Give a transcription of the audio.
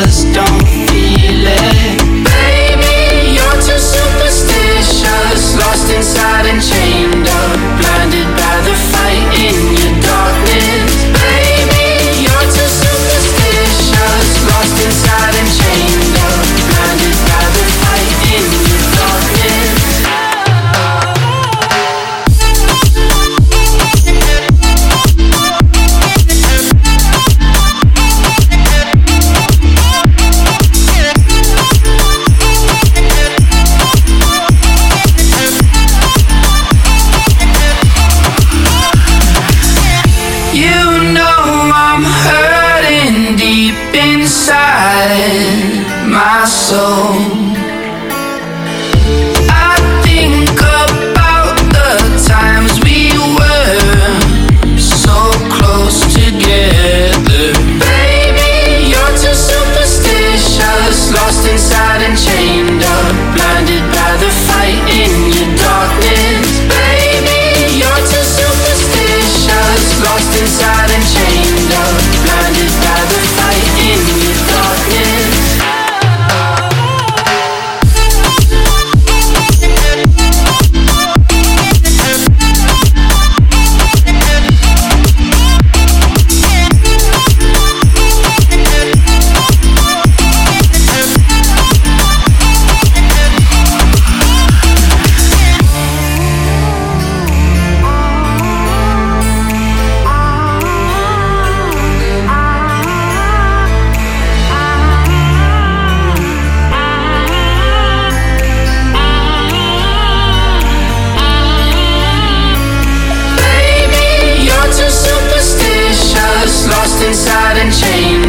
just don't feel it. Baby, you're too superstitious, lost inside and chained. I'm hurting deep inside my soul. inside and change.